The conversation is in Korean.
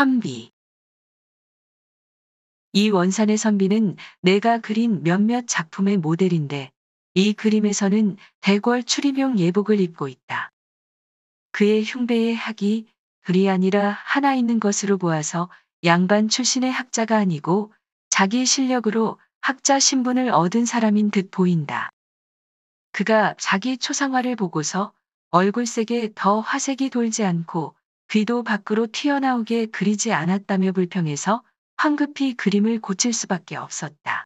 선비. 이 원산의 선비는 내가 그린 몇몇 작품의 모델인데 이 그림에서는 대궐 출입용 예복을 입고 있다. 그의 흉배의 학이 글이 아니라 하나 있는 것으로 보아서 양반 출신의 학자가 아니고 자기 실력으로 학자 신분을 얻은 사람인 듯 보인다. 그가 자기 초상화를 보고서 얼굴색에 더 화색이 돌지 않고 귀도 밖으로 튀어나오게 그리지 않았다며 불평해서 황급히 그림을 고칠 수밖에 없었다.